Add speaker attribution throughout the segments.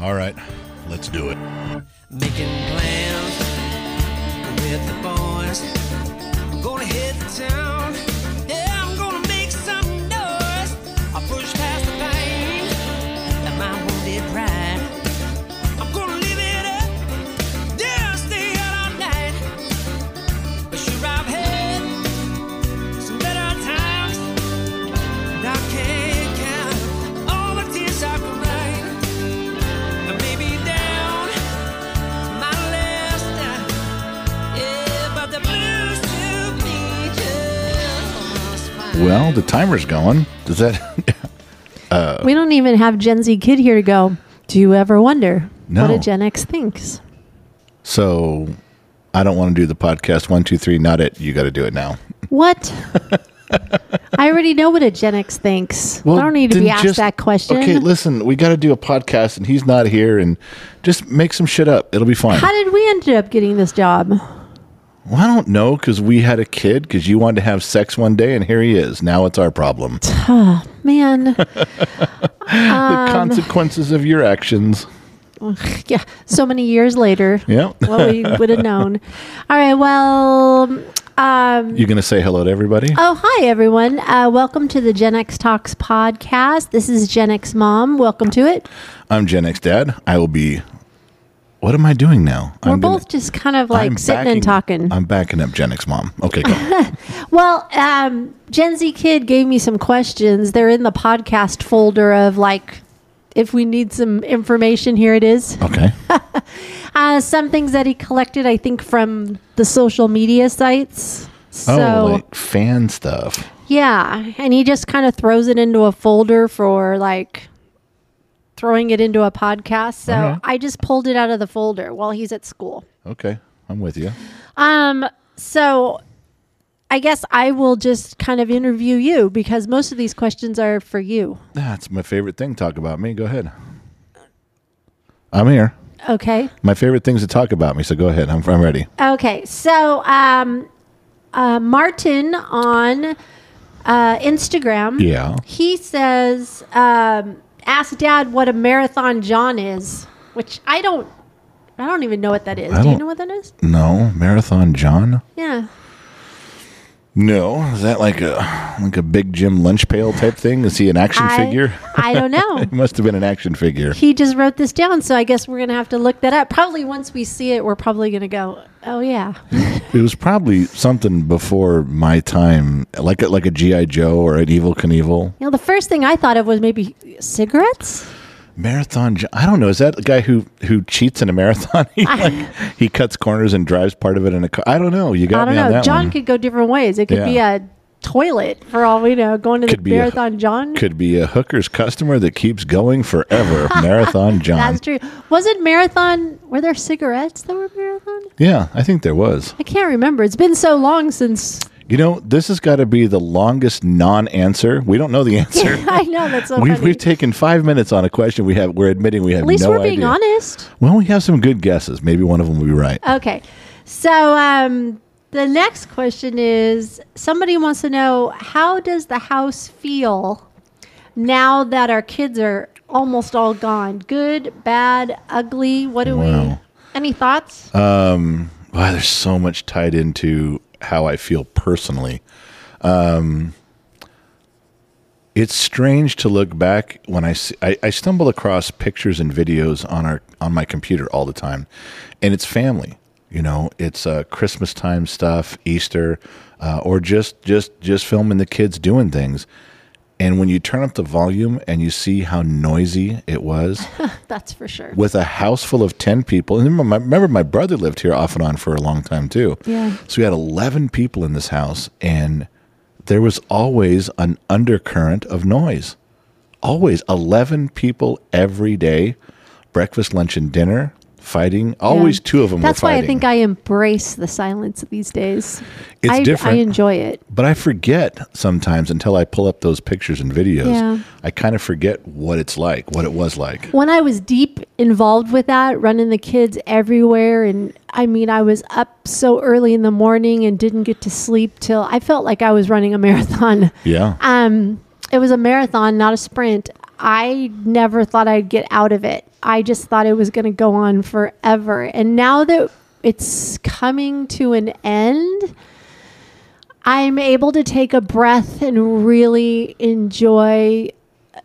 Speaker 1: All right, let's do it.
Speaker 2: Making plans with the boys. I'm gonna hit the town.
Speaker 1: Well, the timer's going. Does that?
Speaker 3: Uh, we don't even have Gen Z kid here to go. Do you ever wonder
Speaker 1: No.
Speaker 3: what a Gen X thinks?
Speaker 1: so, I don't want to do the podcast. One, two, three. Not it. You got to do it now.
Speaker 3: What? I already know what a Gen X thinks. Well, I don't need to be asked
Speaker 1: just-
Speaker 3: that question.
Speaker 1: Okay, listen. We got to do a podcast, and he's not here, and just make some shit up. It'll be fine.
Speaker 3: How did we end up getting this job?
Speaker 1: Well, I don't know because we had a kid because you wanted to have sex one day, and here he is. Now it's our problem.
Speaker 3: Oh, man,
Speaker 1: the
Speaker 3: Um,
Speaker 1: consequences of your actions.
Speaker 3: yeah, so many years later.
Speaker 1: Yeah.
Speaker 3: Well, we would have known. All right, well, um,
Speaker 1: You gonna say hello to everybody?
Speaker 3: Oh, hi, everyone. Uh, welcome to the Gen X Talks podcast. This is Gen X Mom. Welcome to it.
Speaker 1: I'm Gen X Dad. I will be. What am I doing now?
Speaker 3: We're
Speaker 1: I'm gonna-
Speaker 3: both just kind of like
Speaker 1: I'm
Speaker 3: sitting
Speaker 1: backing-
Speaker 3: and talking.
Speaker 1: I'm backing up Gen X Mom. Okay, go.
Speaker 3: well, um, Gen Z Kid gave me some questions. They're in the podcast folder of like, if we need some information, here it is.
Speaker 1: okay.
Speaker 3: Uh, some things that he collected, I think, from the social media sites. So,
Speaker 1: oh, like fan stuff.
Speaker 3: yeah. And he just kind of throws it into a folder for like throwing it into a podcast. So
Speaker 1: Alright.
Speaker 3: I just pulled it out of the folder while he's at school.
Speaker 1: Okay, I'm with you.
Speaker 3: Um, so I guess I will just kind of interview you because most of these questions are for you.
Speaker 1: That's my favorite thing. Talk about me. Go ahead. I'm here.
Speaker 3: Okay.
Speaker 1: My favorite things to talk about me. So go ahead. I'm, I'm ready.
Speaker 3: Okay. So, um, uh, Martin on uh, Instagram,
Speaker 1: Yeah.
Speaker 3: he says, um, ask dad what a marathon John is, which I don't, I don't even know what that is.
Speaker 1: I
Speaker 3: Do you
Speaker 1: don't-
Speaker 3: know what that is?
Speaker 1: No marathon, John.
Speaker 3: Yeah.
Speaker 1: No, is that like a like a big Jim lunch pail type thing? Is he an action
Speaker 3: I,
Speaker 1: figure?
Speaker 3: I don't know.
Speaker 1: It must have been an action figure.
Speaker 3: he just wrote this down, so I guess we're gonna have to look that up. Probably once we see it, we're probably gonna go, "Oh yeah,
Speaker 1: It was probably something before my time, like a, like a GI Joe or an Evel Knievel.
Speaker 3: You know, the first thing I thought of was maybe cigarettes.
Speaker 1: Marathon. I don't know. Is that the guy who who cheats in a marathon? he like he cuts corners and drives part of it in a car. I don't know. You got
Speaker 3: I don't
Speaker 1: me on
Speaker 3: know.
Speaker 1: that
Speaker 3: John
Speaker 1: one.
Speaker 3: could go different ways. It could be a toilet for all we know. Going to
Speaker 1: Could
Speaker 3: the
Speaker 1: be a-
Speaker 3: marathon, John.
Speaker 1: Could be a hooker's customer that keeps going forever. Marathon John.
Speaker 3: That's true. Was it marathon? Were there cigarettes that were marathon?
Speaker 1: Yeah, I think there was.
Speaker 3: I can't remember. It's been so long since.
Speaker 1: You know, this has got to be the longest non-answer. We don't know the answer.
Speaker 3: I know that's so
Speaker 1: We've,
Speaker 3: funny.
Speaker 1: we've taken five minutes on a question. We have we're admitting we have
Speaker 3: At least
Speaker 1: no
Speaker 3: we're being
Speaker 1: idea.
Speaker 3: honest.
Speaker 1: Well, we have some good guesses. Maybe one of them will be right.
Speaker 3: Okay. So um, the next question is somebody wants to know how does the house feel now that our kids are almost all gone? Good, bad, ugly? What do we. Any thoughts?
Speaker 1: Wow, there's so much tied into how I feel personally. Um, it's strange to look back when I, see, I I stumble across pictures and videos on our on my computer all the time, and it's family. You know, it's uh, Christmas time stuff, Easter, uh, or just just just filming the kids doing things. And when you turn up the volume and you see how noisy it was,
Speaker 3: That's for sure.
Speaker 1: with a house full of 10 people. And remember my, remember, my brother lived here off and on for a long time, too.
Speaker 3: Yeah.
Speaker 1: So we had 11 people in this house, and there was always an undercurrent of noise. Always 11 people every day, breakfast, lunch, and dinner, fighting. Always
Speaker 3: Yeah.
Speaker 1: two of them
Speaker 3: That's why. I think I embrace the silence these days.
Speaker 1: It's
Speaker 3: I,
Speaker 1: different.
Speaker 3: I enjoy it.
Speaker 1: but I forget sometimes until I pull up those pictures and videos.
Speaker 3: Yeah.
Speaker 1: I kind of forget what it's like, what it was like.
Speaker 3: When I was deep involved with that, running the kids everywhere, and I mean, I was up so early in the morning and didn't get to sleep till I felt like I was running a marathon.
Speaker 1: Yeah.
Speaker 3: Um, it was a marathon, not a sprint. I never thought I'd get out of it. I just thought it was going to go on forever. And now that it's coming to an end, I'm able to take a breath and really enjoy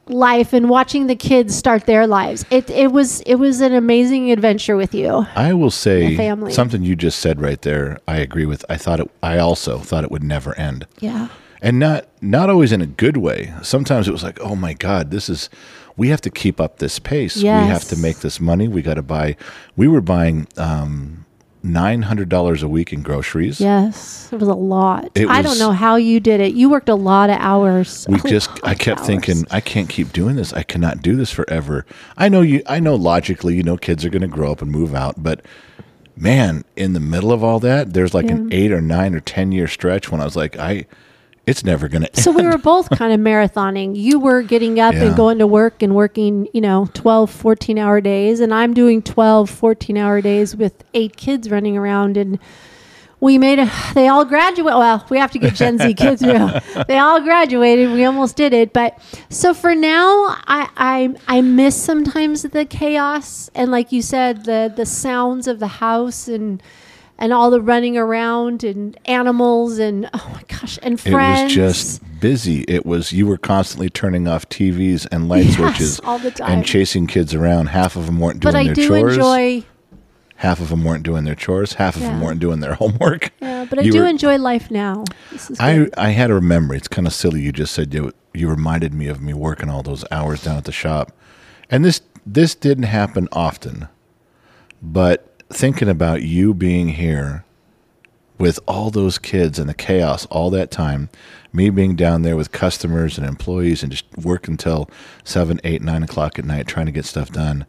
Speaker 3: life and watching the kids start their lives. It it was it was an amazing adventure with you.
Speaker 1: I will say
Speaker 3: family.
Speaker 1: something you just said right there. I agree with. I thought it. I also thought it would never end.
Speaker 3: Yeah.
Speaker 1: And not not always in a good way. Sometimes it was like, oh my god, this is we have to keep up this pace. We have to make this money. We got to buy. We were buying um, nine hundred dollars a week in groceries.
Speaker 3: Yes, it was a lot. I don't know how you did it. You worked a lot of hours.
Speaker 1: We just I kept
Speaker 3: hours.
Speaker 1: thinking I can't keep doing this. I cannot do this forever. I know you I know logically, you know kids are going to grow up and move out, but man, in the middle of all that, there's like an 8 or 9 or 10 year stretch when I was like I it's never going to
Speaker 3: So we were both kind of marathoning. You were getting up
Speaker 1: Yeah.
Speaker 3: and going to work and working, you know, 12, 14 hour days. And I'm doing 12, 14 hour days with eight kids running around. And we made a, they all graduate. Well, we have to get Gen Z kids through. They all graduated. We almost did it. But so for now, I, I, I miss sometimes the chaos. And like you said, the, the sounds of the house and, and all the running around and animals and oh my gosh and friends.
Speaker 1: It was just busy. It was you were constantly turning off TVs and light
Speaker 3: Yes,
Speaker 1: switches
Speaker 3: all the time.
Speaker 1: and chasing kids around. Half of them weren't doing
Speaker 3: but I
Speaker 1: their
Speaker 3: do
Speaker 1: chores.
Speaker 3: enjoy.
Speaker 1: half of them weren't doing their chores. Half of them weren't doing their homework.
Speaker 3: Yeah, but I
Speaker 1: You
Speaker 3: do
Speaker 1: were-
Speaker 3: enjoy life now. This is
Speaker 1: I
Speaker 3: good.
Speaker 1: I had a memory. It's kind of silly. You just said you you reminded me of me working all those hours down at the shop, and this this didn't happen often, but thinking about you being here with all those kids and the chaos all that time, me being down there with customers and employees and just work until seven, eight, nine o'clock at night trying to get stuff done.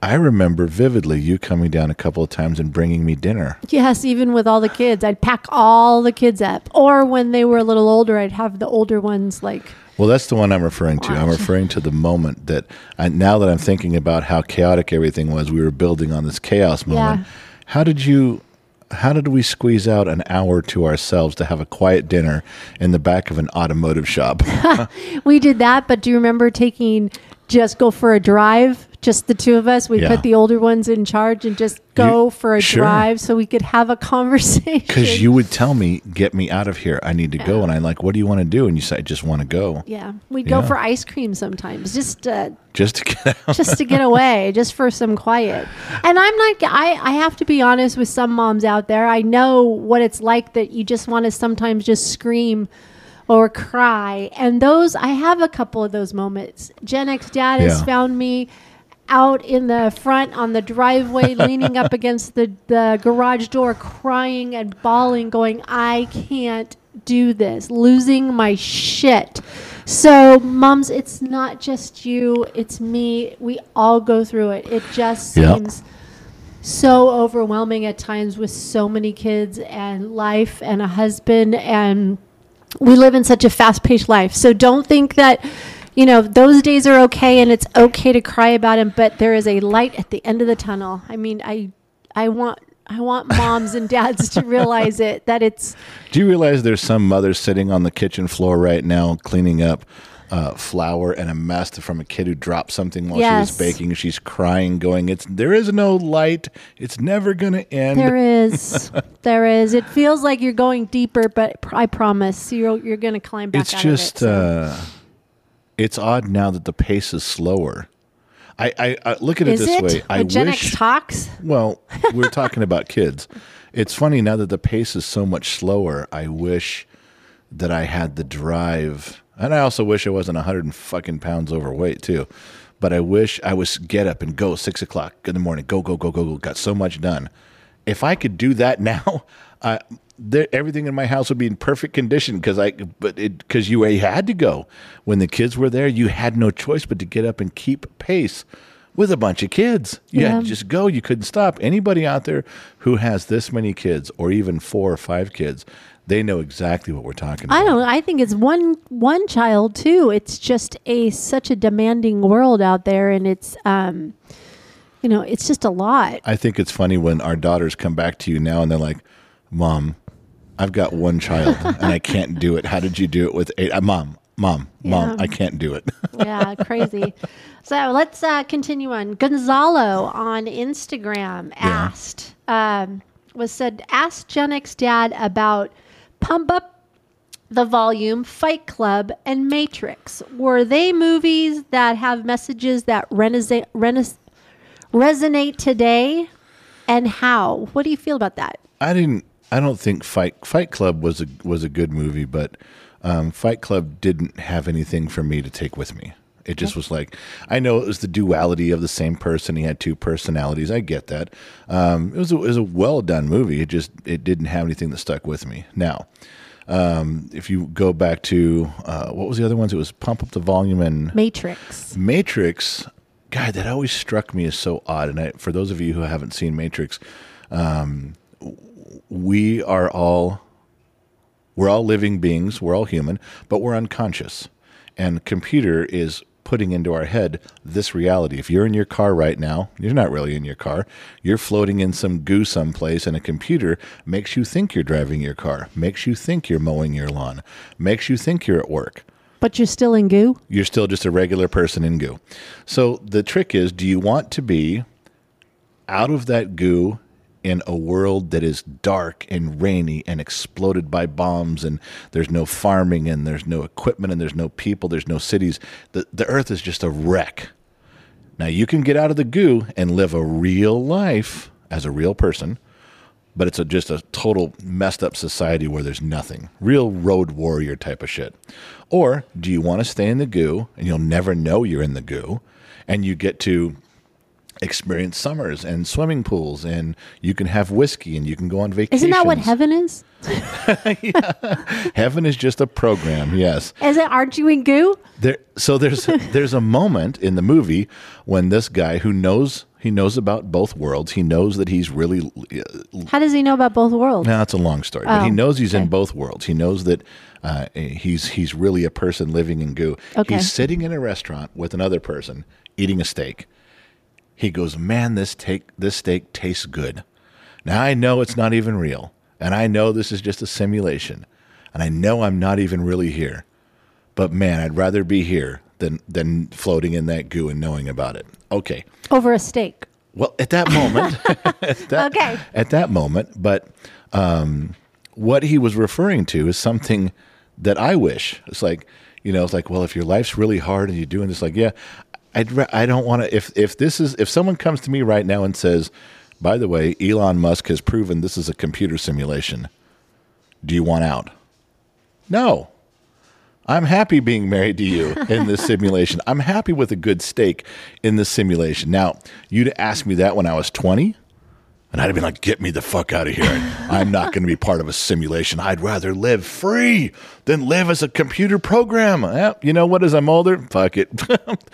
Speaker 1: I remember vividly you coming down a couple of times and bringing me dinner.
Speaker 3: yes, even with all the kids, I'd pack all the kids up. Or when they were a little older, I'd have the older ones like
Speaker 1: Well, that's the one I'm referring to. I'm referring to the moment that I, now that I'm thinking about how chaotic everything was, we were building on this chaos moment.
Speaker 3: Yeah.
Speaker 1: How did you? How did we squeeze out an hour to ourselves to have a quiet dinner in the back of an automotive shop?
Speaker 3: we did that. But do you remember taking just go for a drive? Just the two of us. We
Speaker 1: Yeah.
Speaker 3: put the older ones in charge and just go
Speaker 1: You-
Speaker 3: for a
Speaker 1: sure.
Speaker 3: drive so we could have a conversation.
Speaker 1: Because you would tell me, "Get me out of here. I need to go." And I'm like, "What do you want to do?" And you say, "I just want to go,
Speaker 3: yeah, we'd go
Speaker 1: Yeah.
Speaker 3: for ice cream sometimes, just uh,
Speaker 1: just to get out."
Speaker 3: just to get away, just for some quiet. And I'm not, I, I have to be honest with some moms out there. I know what it's like that you just want to sometimes just scream or cry. And those, I have a couple of those moments. Gen X dad has
Speaker 1: Yeah.
Speaker 3: found me out in the front on the driveway, leaning up against the, the garage door, crying and bawling, going, I can't do this, losing my shit. So, moms, it's not just you, it's me. We all go through it. It just seems so overwhelming at times with so many kids and life and a husband and we live in such a fast-paced life. So don't think that you know those days are okay and it's okay to cry about them, but there is a light at the end of the tunnel. I mean, I I want I want moms and dads to realize it that it's
Speaker 1: Do you realize there's some mothers sitting on the kitchen floor right now cleaning up uh, flour and a mess from a kid who dropped something while she was baking? She's crying, going, "It's there is no light. It's never going to end."
Speaker 3: there is there is. It feels like you're going deeper, but I promise you're you're going to climb back.
Speaker 1: it's just
Speaker 3: it, so.
Speaker 1: uh, it's odd now that the pace is slower. I, I, I look at it
Speaker 3: is
Speaker 1: this
Speaker 3: it?
Speaker 1: way. I
Speaker 3: Gen
Speaker 1: wish.
Speaker 3: X talks.
Speaker 1: Well, we're talking about kids. It's funny now that the pace is so much slower. I wish that I had the drive, and I also wish I wasn't a hundred and fucking pounds overweight too. But I wish I was get up and go six o'clock in the morning. Go go go go go. Got so much done. If I could do that now, I, there, everything in my house would be in perfect condition because I, but it because you had to go when the kids were there. You had no choice but to get up and keep pace with a bunch of kids. You had to just go. You couldn't stop. Anybody out there who has this many kids, or even four or five kids, they know exactly what we're talking about.
Speaker 3: I don't. I think it's one one child too. It's just a such a demanding world out there, and it's um, you know, it's just a lot.
Speaker 1: I think it's funny when our daughters come back to you now and they're like, "Mom, I've got one child and I can't do it. How did you do it with eight? Uh, Mom, mom, mom,
Speaker 3: Yeah.
Speaker 1: I can't do it.
Speaker 3: yeah, crazy. So let's uh, continue on. Gonzalo on Instagram asked, um, was said, ask Gen X dad about Pump Up the Volume, Fight Club, and Matrix. Were they movies that have messages that renesa- renes- resonate today? And how? What do you feel about that?
Speaker 1: I didn't. I don't think Fight Fight Club was a was a good movie, but um, Fight Club didn't have anything for me to take with me. It just was like I know it was the duality of the same person. He had two personalities. I get that. Um, it was a, it was a well done movie. It just it didn't have anything that stuck with me. Now, um, if you go back to uh, what was the other ones? It was Pump Up the Volume and
Speaker 3: Matrix.
Speaker 1: Matrix, God, that always struck me as so odd. And I, for those of you who haven't seen Matrix, um, we are all we're all living beings. We're all human, but we're unconscious. And computer is putting into our head this reality. If you're in your car right now, you're not really in your car. You're floating in some goo someplace, and a computer makes you think you're driving your car, makes you think you're mowing your lawn, makes you think you're at work
Speaker 3: But you're still in goo?
Speaker 1: you're still just a regular person in goo. So the trick is do you want to be out of that goo in a world that is dark and rainy and exploded by bombs and there's no farming and there's no equipment and there's no people, there's no cities. The the earth is just a wreck. Now you can get out of the goo and live a real life as a real person, but it's a, just a total messed up society where there's nothing. Real road warrior type of shit. Or do you want to stay in the goo and you'll never know you're in the goo and you get to experience summers and swimming pools and you can have whiskey and you can go on vacation.
Speaker 3: Isn't that what heaven is?
Speaker 1: Heaven is just a program, yes.
Speaker 3: Is it? Aren't you in goo?
Speaker 1: There, so there's there's a moment in the movie when this guy who knows he knows about both worlds. He knows that he's really. Uh,
Speaker 3: How does he know about both worlds?
Speaker 1: now it's a long story, but he
Speaker 3: Oh,
Speaker 1: knows he's in both worlds. He knows that uh, he's he's really a person living in goo.
Speaker 3: Okay.
Speaker 1: He's sitting in a restaurant with another person eating a steak. He goes, "Man, this take this steak tastes good." Now I know it's not even real, and I know this is just a simulation, and I know I'm not even really here. But man, I'd rather be here than than floating in that goo and knowing about it. Okay.
Speaker 3: Over a steak.
Speaker 1: Well, at that moment, at that,
Speaker 3: Okay.
Speaker 1: at that moment, but um, what he was referring to is something that I wish. It's like, you know, it's like, well, if your life's really hard and you're doing this, like, yeah, I'd, ra- I don't want to. If if this is, if someone comes to me right now and says, by the way, Elon Musk has proven this is a computer simulation. Do you want out? No. I'm happy being married to you in this simulation. I'm happy with a good steak in this simulation. Now, you'd ask me that when I was 20, and I'd have been like, get me the fuck out of here. I'm not going to be part of a simulation. I'd rather live free than live as a computer program. Eh, you know what? As I'm older, fuck it.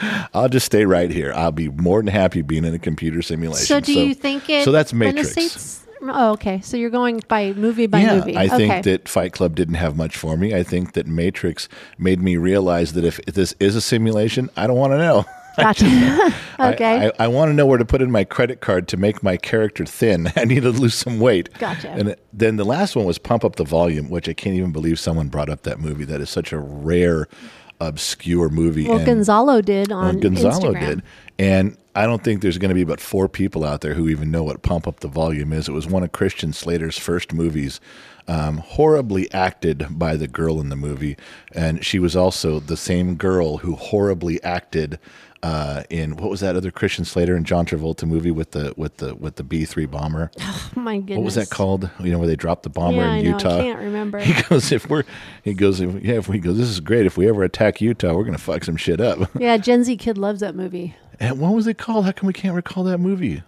Speaker 1: I'll just stay right here. I'll be more than happy being in a computer simulation.
Speaker 3: So do you think it?
Speaker 1: So that's Matrix.
Speaker 3: Oh, okay. So you're going by movie by
Speaker 1: yeah,
Speaker 3: movie.
Speaker 1: I think
Speaker 3: okay.
Speaker 1: that Fight Club didn't have much for me. I think that Matrix made me realize that if this is a simulation, I don't want to know.
Speaker 3: Gotcha.
Speaker 1: I-
Speaker 3: okay.
Speaker 1: I, I, want to know where to put in my credit card to make my character thin. I need to lose some weight.
Speaker 3: Gotcha.
Speaker 1: And then the last one was Pump Up the Volume, which I can't even believe someone brought up that movie. That is such a rare, obscure movie.
Speaker 3: well,
Speaker 1: and-
Speaker 3: Gonzalo did
Speaker 1: well,
Speaker 3: on
Speaker 1: Gonzalo
Speaker 3: Instagram.
Speaker 1: did. And I don't think there's going to be but four people out there who even know what Pump Up the Volume is. It was one of Christian Slater's first movies, um, horribly acted by the girl in the movie. And she was also the same girl who horribly acted uh, in what was that other Christian Slater and John Travolta movie with the with the with the B three bomber?
Speaker 3: Oh my goodness.
Speaker 1: What was that called? You know, where they dropped the bomber
Speaker 3: Yeah,
Speaker 1: in
Speaker 3: I know. I can't remember.
Speaker 1: He goes, if we're, he goes, if, yeah, if we go, this is great. If we ever attack Utah, we're gonna fuck some shit up.
Speaker 3: Yeah, Gen Z kid loves that movie.
Speaker 1: And what was it called? How come we can't recall that movie?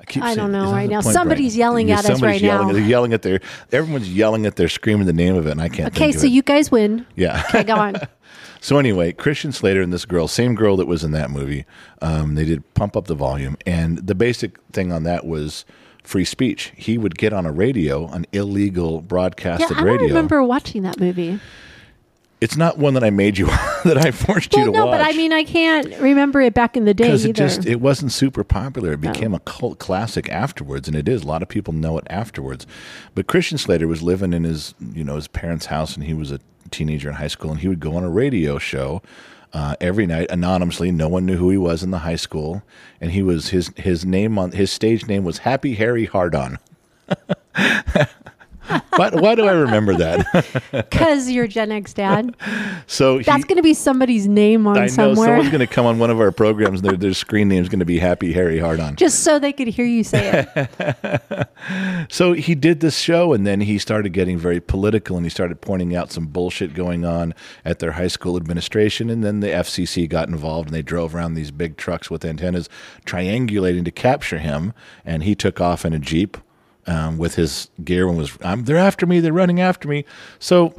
Speaker 1: I keep.
Speaker 3: I don't
Speaker 1: saying-
Speaker 3: know right now. Somebody's
Speaker 1: right-
Speaker 3: yelling
Speaker 1: Yeah,
Speaker 3: at us right
Speaker 1: yelling,
Speaker 3: now.
Speaker 1: They're yelling at their. Everyone's yelling at their screaming the name of it, and I can't.
Speaker 3: Okay,
Speaker 1: think of
Speaker 3: so you guys win.
Speaker 1: Yeah.
Speaker 3: Okay, go on.
Speaker 1: So anyway, Christian Slater and this girl, same girl that was in that movie, um, they did pump up the volume, and the basic thing on that was free speech. He would get on a radio, an illegal
Speaker 3: Yeah,
Speaker 1: broadcasted
Speaker 3: I don't
Speaker 1: radio.
Speaker 3: remember watching that movie.
Speaker 1: It's not one that I made you that I forced
Speaker 3: Well,
Speaker 1: you to
Speaker 3: no,
Speaker 1: watch.
Speaker 3: No, but I mean, I can't remember it back in the day
Speaker 1: because it just it wasn't super popular. It became a cult classic afterwards, and it is. A lot of people know it afterwards. But Christian Slater was living in his you know his parents' house, and he was a teenager in high school, and he would go on a radio show uh, every night anonymously. No one knew who he was in the high school, and he was his his name on his stage name was Happy Harry Hardon. why, why do I remember that?
Speaker 3: Because you're Gen X dad.
Speaker 1: so he,
Speaker 3: That's going to be somebody's name on
Speaker 1: I know
Speaker 3: somewhere.
Speaker 1: someone's going to come on one of our programs, and their, their screen name is going to be Happy Harry Hardon.
Speaker 3: just so they could hear you say it.
Speaker 1: So he did this show, and then he started getting very political, and he started pointing out some bullshit going on at their high school administration. And then the FCC got involved, and they drove around these big trucks with antennas, triangulating to capture him. And he took off in a jeep um, with his gear and was, "They're after me! They're running after me!" So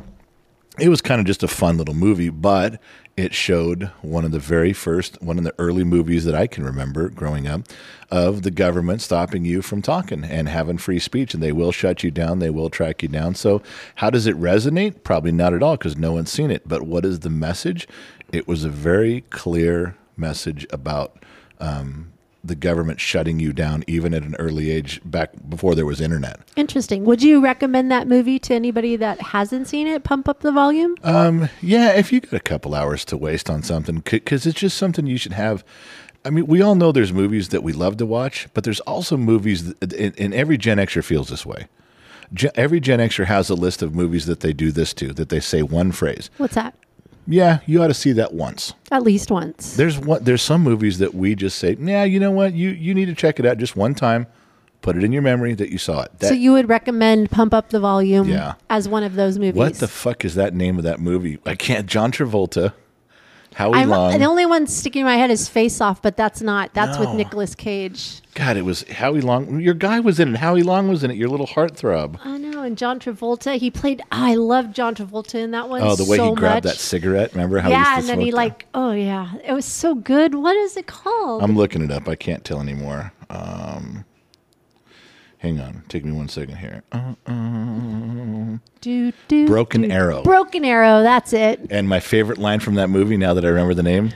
Speaker 1: it was kind of just a fun little movie, but it showed one of the very first, one of the early movies that I can remember growing up of the government stopping you from talking and having free speech, and they will shut you down, they will track you down. So, how does it resonate? Probably not at all because no one's seen it. But what is the message? It was a very clear message about um, the government shutting you down, even at an early age, back before there was internet.
Speaker 3: Interesting. Would you recommend that movie to anybody that hasn't seen it? Pump up the volume.
Speaker 1: Um, yeah, if you got a couple hours to waste on something, because it's just something you should have. I mean, we all know there's movies that we love to watch, but there's also movies, that, and, and every Gen Xer feels this way. Gen, every Gen Xer has a list of movies that they do this to, that they say one phrase.
Speaker 3: What's that?
Speaker 1: Yeah, you ought to see that once.
Speaker 3: At least once.
Speaker 1: There's one. There's some movies that we just say, yeah, you know what, you you need to check it out just one time, put it in your memory that you saw it. That,
Speaker 3: so you would recommend Pump Up the Volume
Speaker 1: Yeah.
Speaker 3: as one of those movies?
Speaker 1: what the fuck is that name of that movie? I can't. John Travolta, Howie
Speaker 3: I'm,
Speaker 1: Long.
Speaker 3: the only one sticking in my head is Face Off, but that's not. That's with
Speaker 1: No.
Speaker 3: Nicolas Cage.
Speaker 1: God, it was Howie Long. Your guy was in it. Howie Long was in it. Your little heartthrob.
Speaker 3: I know. And John Travolta, he played. I love John Travolta in that one.
Speaker 1: Oh, the way
Speaker 3: so
Speaker 1: he grabbed
Speaker 3: much.
Speaker 1: that cigarette. Remember how? he
Speaker 3: Yeah, and then he
Speaker 1: smoke
Speaker 3: like, oh yeah, it was so good. What is it called?
Speaker 1: I'm looking it up. I can't tell anymore. Um, hang on. Take me one second here. Uh,
Speaker 3: do, do,
Speaker 1: Broken
Speaker 3: do.
Speaker 1: Arrow.
Speaker 3: Broken Arrow. That's it.
Speaker 1: and my favorite line from that movie, now that I remember the name,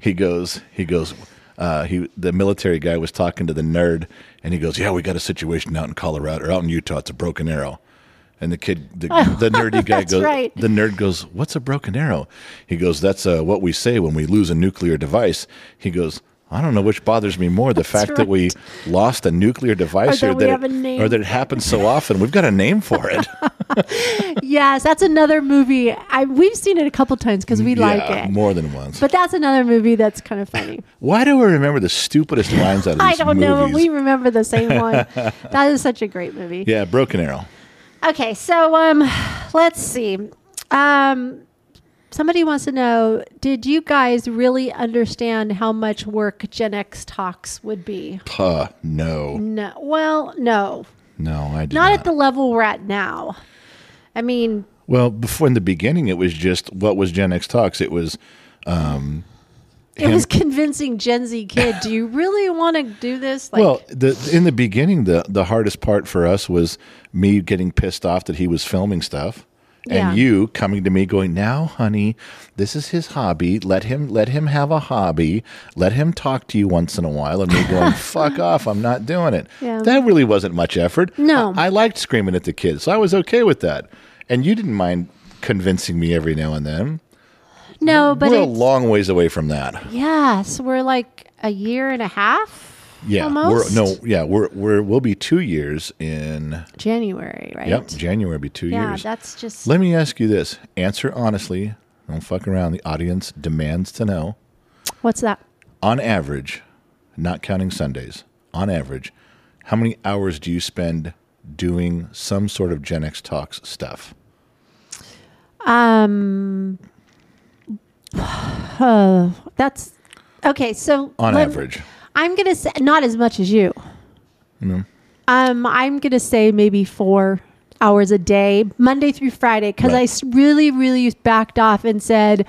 Speaker 1: he goes, he goes. Uh, he the military guy was talking to the nerd, and he goes, "Yeah, we got a situation out in Colorado or out in Utah. It's a broken arrow." And the kid, the, the nerdy guy goes,
Speaker 3: right.
Speaker 1: the nerd goes, "What's a broken arrow?" He goes, "That's uh, what we say when we lose a nuclear device." He goes, "I don't know which bothers me more: the fact that we lost a nuclear device,
Speaker 3: that we
Speaker 1: that it, or that it happens so often. We've got a name for it."
Speaker 3: Yes, that's another movie. I we've seen it a couple times because we like it.
Speaker 1: more than once.
Speaker 3: but that's another movie that's kind of funny.
Speaker 1: Why do we remember the stupidest lines out of
Speaker 3: I don't know, we remember the same one. that is such a great movie.
Speaker 1: Yeah, Broken Arrow.
Speaker 3: Okay, so um, let's see. Um, somebody wants to know: Did you guys really understand how much work Gen X talks would be?
Speaker 1: Puh, no,
Speaker 3: No. Well, no,
Speaker 1: no, I did
Speaker 3: not
Speaker 1: not.
Speaker 3: at the level we're at now. I mean,
Speaker 1: well, before in the beginning, it was just what was Gen X Talks. It was um,
Speaker 3: it
Speaker 1: Him-
Speaker 3: was convincing Gen Z kid. Do you really want to do this? Like,
Speaker 1: well, the in the beginning, the the hardest part for us was me getting pissed off that he was filming stuff.
Speaker 3: Yeah.
Speaker 1: And you coming to me going, now, honey, this is his hobby. Let him let him have a hobby. Let him talk to you once in a while. And me going, fuck off, I'm not doing it.
Speaker 3: Yeah.
Speaker 1: That really wasn't much effort.
Speaker 3: No.
Speaker 1: I, I liked screaming at the kids, so I was okay with that. And you didn't mind convincing me every now and then.
Speaker 3: no, but
Speaker 1: We're a long ways away from that.
Speaker 3: yes, we're like a year and a half.
Speaker 1: Yeah,
Speaker 3: almost?
Speaker 1: we're no, yeah, we're we're we'll be two years in.
Speaker 3: January, right?
Speaker 1: Yep, January will be two
Speaker 3: Yeah,
Speaker 1: years.
Speaker 3: that's just
Speaker 1: Let me ask you this: Answer honestly. Don't fuck around. The audience demands to know.
Speaker 3: what's that?
Speaker 1: On average, not counting Sundays, on average, how many hours do you spend doing some sort of Gen X Talks stuff?
Speaker 3: Um, uh, that's okay. So
Speaker 1: On
Speaker 3: let-
Speaker 1: average,
Speaker 3: I'm gonna say not as much as you. Um, I'm gonna say maybe four hours a day, Monday through Friday, because I
Speaker 1: Right.
Speaker 3: s- really, really backed off and said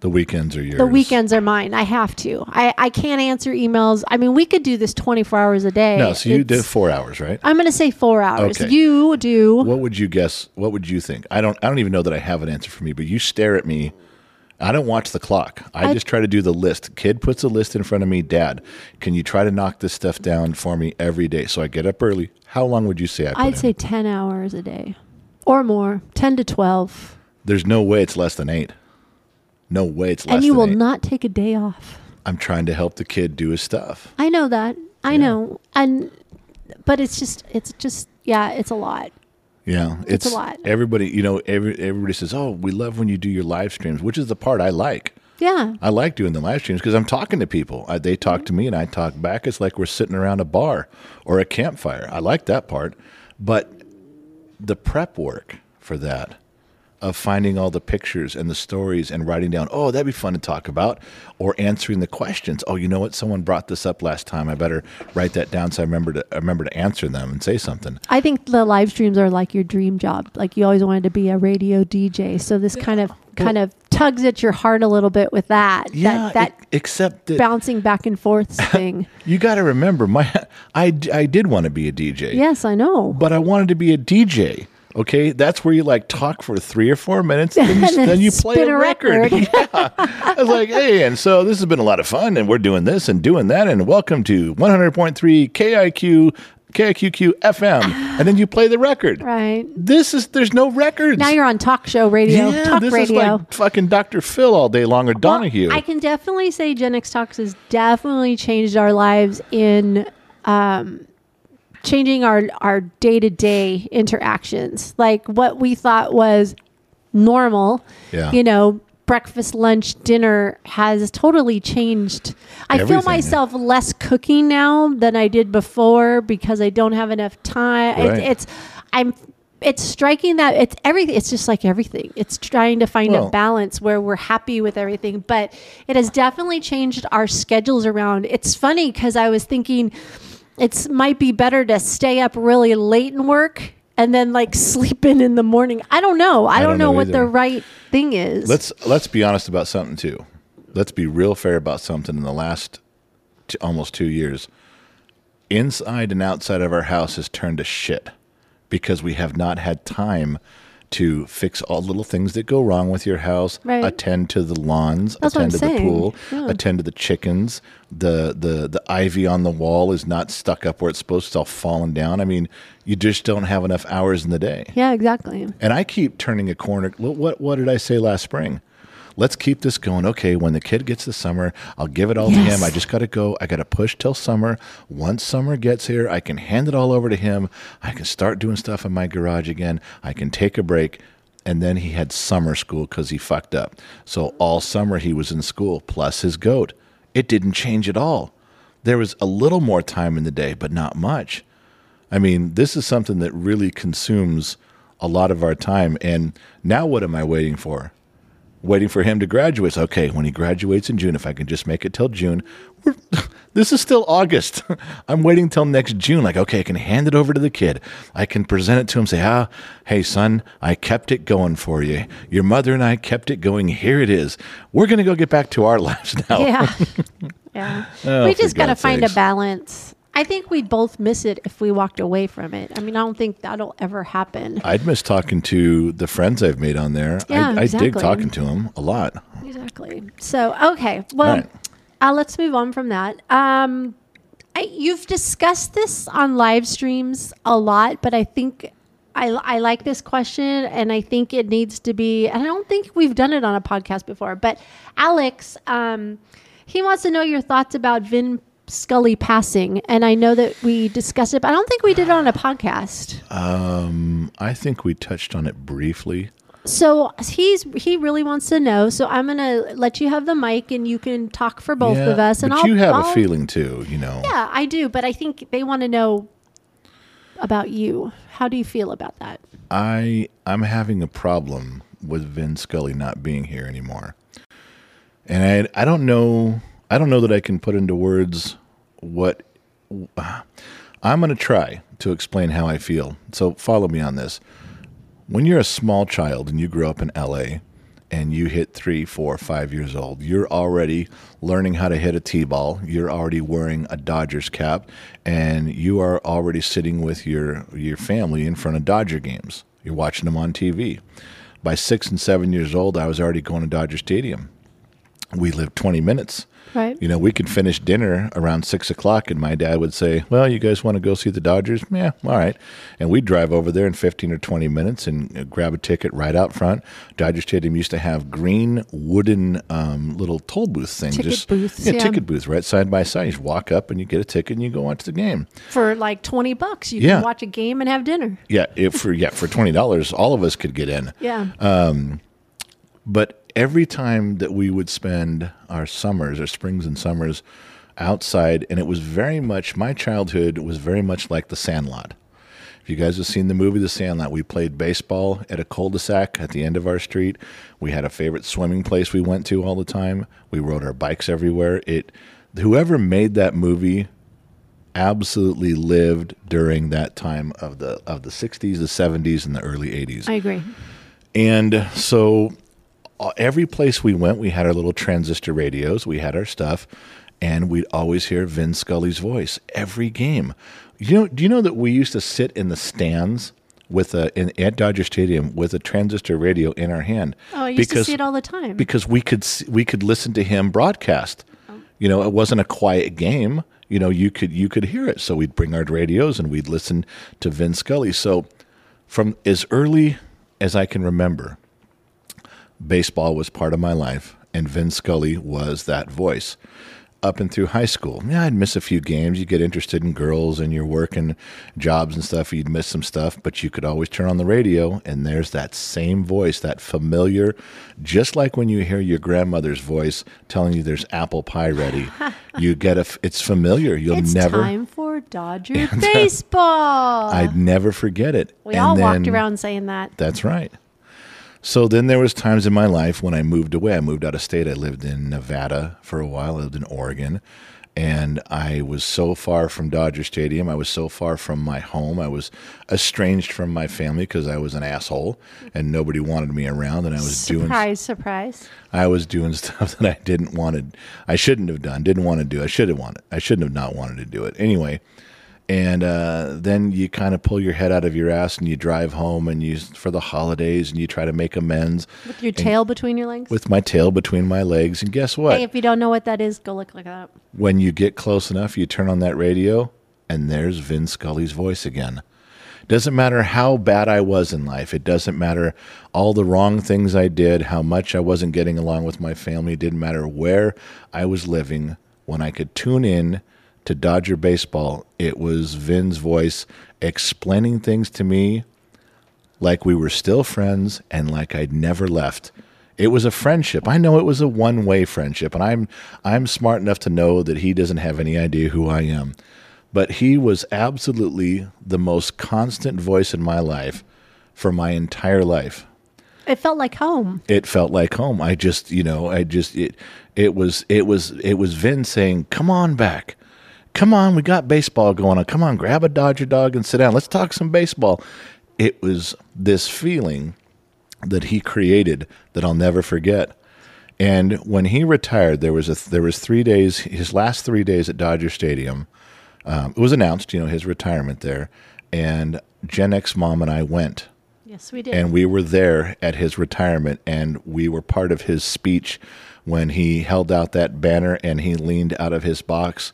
Speaker 1: the weekends are yours.
Speaker 3: the weekends are mine. I have to. I I can't answer emails. I mean, we could do this 24 hours a day.
Speaker 1: No, so you
Speaker 3: It's-
Speaker 1: did four hours, right?
Speaker 3: I'm gonna say four hours.
Speaker 1: Okay.
Speaker 3: You do.
Speaker 1: What would you guess? What would you think? I don't. I don't even know that I have an answer for me. But you stare at me. I don't watch the clock. I,
Speaker 3: I-
Speaker 1: just try to do the list. Kid puts a list in front of me. Dad, can you try to knock this stuff down for me every day? So I get up early. How long would you say I
Speaker 3: I'd
Speaker 1: in?
Speaker 3: say 10 hours a day or more, 10 to 12.
Speaker 1: There's no way it's less than eight. No way it's less
Speaker 3: and you will
Speaker 1: eight.
Speaker 3: not take a day off.
Speaker 1: I'm trying to help the kid do his stuff.
Speaker 3: I know that. I know. And but it's just it's just yeah, it's a lot.
Speaker 1: Yeah,
Speaker 3: It's a lot.
Speaker 1: Everybody, you know, every, everybody says, "Oh, we love when you do your live streams," which is the part I like.
Speaker 3: Yeah.
Speaker 1: I like doing the live streams because I'm talking to people. I, they talk mm-hmm. to me and I talk back. It's like we're sitting around a bar or a campfire. I like that part, but the prep work for that of finding all the pictures and the stories and writing down, oh, that'd be fun to talk about, or answering the questions. Oh, you know what? Someone brought this up last time. I better write that down so I remember to I remember to answer them and say something.
Speaker 3: I think the live streams are like your dream job. Like you always wanted to be a radio DJ. So this kind of kind of tugs at your heart a little bit with that.
Speaker 1: Yeah,
Speaker 3: that that
Speaker 1: except that
Speaker 3: bouncing back and forth thing.
Speaker 1: you got to remember, my I, I did want to be a DJ.
Speaker 3: yes, I know.
Speaker 1: but I wanted to be a DJ. Okay, that's where you like talk for three or four minutes, then you,
Speaker 3: then
Speaker 1: you play a
Speaker 3: a
Speaker 1: record.
Speaker 3: record.
Speaker 1: yeah, I was like, hey, and so this has been a lot of fun, and we're doing this and doing that, and welcome to 100.3 KIQ KIQQ FM, and then you play the record.
Speaker 3: Right.
Speaker 1: This is there's no records.
Speaker 3: Now you're on talk show radio,
Speaker 1: yeah,
Speaker 3: talk
Speaker 1: this
Speaker 3: radio.
Speaker 1: is like fucking Dr. Phil all day long or
Speaker 3: Well,
Speaker 1: Donahue.
Speaker 3: I can definitely say Gen X Talks has definitely changed our lives in um, changing our our day to day interactions. Like what we thought was normal,
Speaker 1: Yeah.
Speaker 3: you know, breakfast, lunch, dinner has totally changed. I
Speaker 1: Everything.
Speaker 3: feel myself less cooking now than I did before because I don't have enough time. It- it's I'm it's striking that it's everything it's just like everything it's trying to find
Speaker 1: Well-
Speaker 3: a balance where we're happy with everything but it has definitely changed our schedules around it's funny because i was thinking it's might be better to stay up really late and work and then like sleep in in the morning i don't know i, don't,
Speaker 1: don't
Speaker 3: know,
Speaker 1: know
Speaker 3: what the right thing is
Speaker 1: let's let's be honest about something too. Let's be real fair about something. In the last t- almost two years, inside and outside of our house has turned to shit because we have not had time to fix all little things that go wrong with your house.
Speaker 3: Right.
Speaker 1: Attend to the lawns.
Speaker 3: That's
Speaker 1: attend to the pool.
Speaker 3: Yeah.
Speaker 1: Attend to the chickens. The the the ivy on the wall is not stuck up where it's supposed to. It's all fallen down. I mean, you just don't have enough hours in the day.
Speaker 3: yeah exactly
Speaker 1: And I keep turning a corner. What, what what did I say last spring? Let's keep this going. Okay, when the kid gets to summer, I'll give it all to him. I just got to go. I got to push till summer. Once summer gets here, I can hand it all over to him. I can start doing stuff in my garage again. I can take a break. And then he had summer school because he fucked up. So all summer he was in school, plus his goat. It didn't change at all. There was a little more time in the day, but not much. I mean, this is something that really consumes a lot of our time. And now, what am I waiting for? Waiting for him to graduate. So, Okay, when he graduates in June, if I can just make it till June, we're, this is still August. I'm waiting till next June. Like, okay, I can hand it over to the kid. I can present it to him. Say, ah, hey, son, I kept it going for you. Your mother and I kept it going. Here it is. We're gonna go get back to our lives now.
Speaker 3: yeah yeah
Speaker 1: Oh,
Speaker 3: we just got to find a balance i think we'd both miss it if we walked away from it i mean i don't think that'll ever happen
Speaker 1: I'd miss talking to the friends I've made on there.
Speaker 3: Yeah,
Speaker 1: I, I dig talking to them a lot.
Speaker 3: Exactly. So, okay. Well,
Speaker 1: right.
Speaker 3: uh, let's move on from that. Um, I, you've discussed this on live streams a lot, but I think I, I like this question and I think it needs to be, and I don't think we've done it on a podcast before, but Alex, um, he wants to know your thoughts about Vin Scully passing. And I know that we discussed it, but I don't think we did it on a podcast.
Speaker 1: Um, I think we touched on it briefly.
Speaker 3: So he's he really wants to know. So I'm gonna let you have the mic, and you can talk for both
Speaker 1: Yeah,
Speaker 3: of us. And
Speaker 1: but
Speaker 3: I'll,
Speaker 1: you have
Speaker 3: I'll-
Speaker 1: a feeling too, you know.
Speaker 3: Yeah, I do. But I think they want to know about you. How do you feel about that?
Speaker 1: I I'm having a problem with Vin Scully not being here anymore, and I I don't know I don't know that I can put into words what I'm going to try to explain how I feel. So follow me on this. When you're a small child and you grow up in LA and you hit three, four, five years old, you're already learning how to hit a T ball. You're already wearing a Dodgers cap and you are already sitting with your, your family in front of Dodger games. You're watching them on TV. By six and seven years old, I was already going to Dodger Stadium we lived 20 minutes
Speaker 3: Right.
Speaker 1: You know, we could finish dinner around six o'clock, and my dad would say, "Well, you guys want to go see the Dodgers? Yeah, all right." And we'd drive over there in fifteen or twenty minutes and uh, grab a ticket right out front. Dodger Stadium used to have green wooden um, little toll booth things,
Speaker 3: Ticket
Speaker 1: just
Speaker 3: booths,
Speaker 1: yeah,
Speaker 3: yeah.
Speaker 1: ticket booth right side by side. You just walk up and you get a ticket and you go watch the game.
Speaker 3: For like 20 bucks, you
Speaker 1: Yeah.
Speaker 3: can watch a game and have dinner.
Speaker 1: Yeah, if for yeah for twenty dollars, all of us could get in.
Speaker 3: Yeah.
Speaker 1: But every time that we would spend our summers, our springs and summers outside, and it was very much, my childhood was very much like the Sandlot. If you guys have seen the movie The Sandlot, we played baseball at a cul de sac at the end of our street. We had a favorite swimming place we went to all the time. We rode our bikes everywhere. It, whoever made that movie absolutely lived during that time of the of the 60s, the 70s, and the early 80s.
Speaker 3: I agree.
Speaker 1: And so Uh, every place we went, we had our little transistor radios, we had our stuff, and we'd always hear Vin Scully's voice every game. You know, do you know that we used to sit in the stands with a in, at Dodger Stadium with a transistor radio in our hand?
Speaker 3: Oh, I used to see it all the time.
Speaker 1: because we could s- we could listen to him broadcast. Oh. You know, it wasn't a quiet game. You know, you could you could hear it. So we'd bring our radios and we'd listen to Vin Scully. So from as early as I can remember, baseball was part of my life, and Vin Scully was that voice. Up and through high school, yeah, I'd miss a few games. You get interested in girls and your work and jobs and stuff. You'd miss some stuff, but you could always turn on the radio, and there's that same voice, that familiar, just like when you hear your grandmother's voice telling you there's apple pie ready. you get a, f- it's familiar. You'll
Speaker 3: it's
Speaker 1: never,
Speaker 3: time for Dodger uh, baseball.
Speaker 1: I'd never forget it.
Speaker 3: we
Speaker 1: And
Speaker 3: all walked around saying that.
Speaker 1: that's right. So then there was times in my life when I moved away. I moved out of state. I lived in Nevada for a while. I lived in Oregon. And I was so far from Dodger Stadium. I was so far from my home. I was estranged from my family because I was an asshole and nobody wanted me around. And I was doing
Speaker 3: Surprise, surprise.
Speaker 1: I was doing stuff that I didn't want to, I shouldn't have done, didn't want to do. I should have wanted, I shouldn't have not wanted to do it anyway. And uh, then you kind of pull your head out of your ass and you drive home and you for the holidays and you try to make amends
Speaker 3: With your tail between your legs.
Speaker 1: with my tail between my legs. And guess what?
Speaker 3: hey, if you don't know what that is, go look like that. up.
Speaker 1: when you get close enough, you turn on that radio, and there's Vin Scully's voice again. Doesn't matter how bad I was in life. It doesn't matter all the wrong things I did, how much I wasn't getting along with my family. It didn't matter where I was living. When I could tune in to Dodger baseball, it was Vin's voice explaining things to me like we were still friends and like I'd never left. It was a friendship. I know it was a one-way friendship and I'm I'm smart enough to know that he doesn't have any idea who I am. But he was absolutely the most constant voice in my life for my entire life
Speaker 3: It felt like home.
Speaker 1: it felt like home. I just, you know, I just it it was it was it was Vin saying, "Come on back. Come on, we got baseball going on. Come on, grab a Dodger dog and sit down. Let's talk some baseball." It was this feeling that he created that I'll never forget. And when he retired, there was a there was 3 days his last 3 days at Dodger Stadium. Um, it was announced, you know, his retirement there, and Gen X mom and I went
Speaker 3: Yes, we did.
Speaker 1: and we were there at his retirement and we were part of his speech when he held out that banner and he leaned out of his box